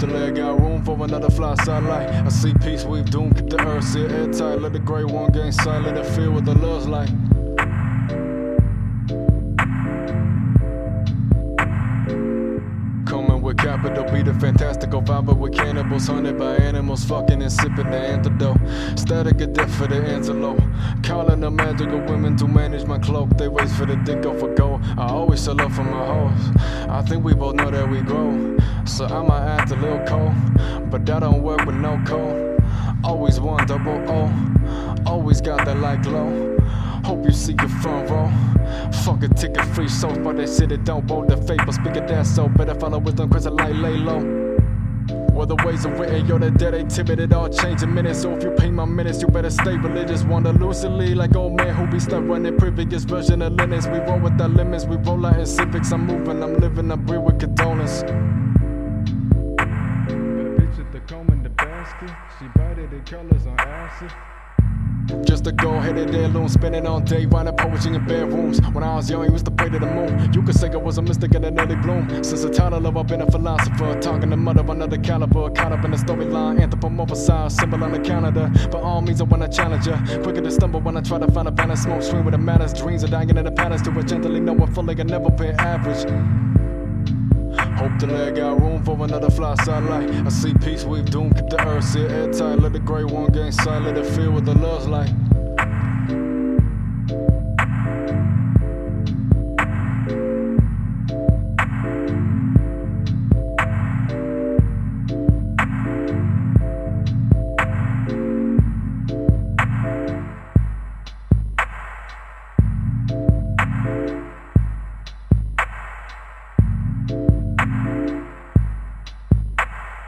till I got room for another fly satellite. I see peace, we've doomed, keep the earth sealed airtight. Let the great one gain sight, let it feel what the love's like. B, the fantastical vibe with cannibals, hunted by animals, fucking and sipping the antidote. Static of death for the antelope. Calling the magical women to manage my cloak. They wait for the dick go for gold. I always sell up for my hoes. I think we both know that we grow. So I might act a little cold, but that don't work with no code. Got that light glow. Hope you see your front row. Fuck a ticket free so far they said it don't bold the fate, but speak of that so better follow with them cause I like lay low. Well, the ways are written, yo, the dead ain't timid, it all change in minutes. So if you pay my minutes, you better stay religious. Wander loosely like old man who be stuck running previous version of Linux. We roll with our limits, we roll out in civics. I'm moving, I'm living, I breathe with condolence. Bitch at the comb in the basket, she bited the colors on acid. Just a go-headed heirloom, spending all day writing poetry in bedrooms. When I was young, I used to pray to the moon. You could say I was a mystic in an early bloom. Since the of I've been a philosopher, talking to mother of another caliber, caught up in the storyline, anthropomorphized, symbol on the calendar. By all means, I wanna challenge her. Quicker to stumble when I try to find a balance, smoke screen with the matters. Dreams are dying in the patterns to it gently know I feel like I never been average. Hope the leg got room for another fly satellite. I see peace, we've doomed, keep the earth sit airtight. Let the gray one gain Let it feel what the love's like.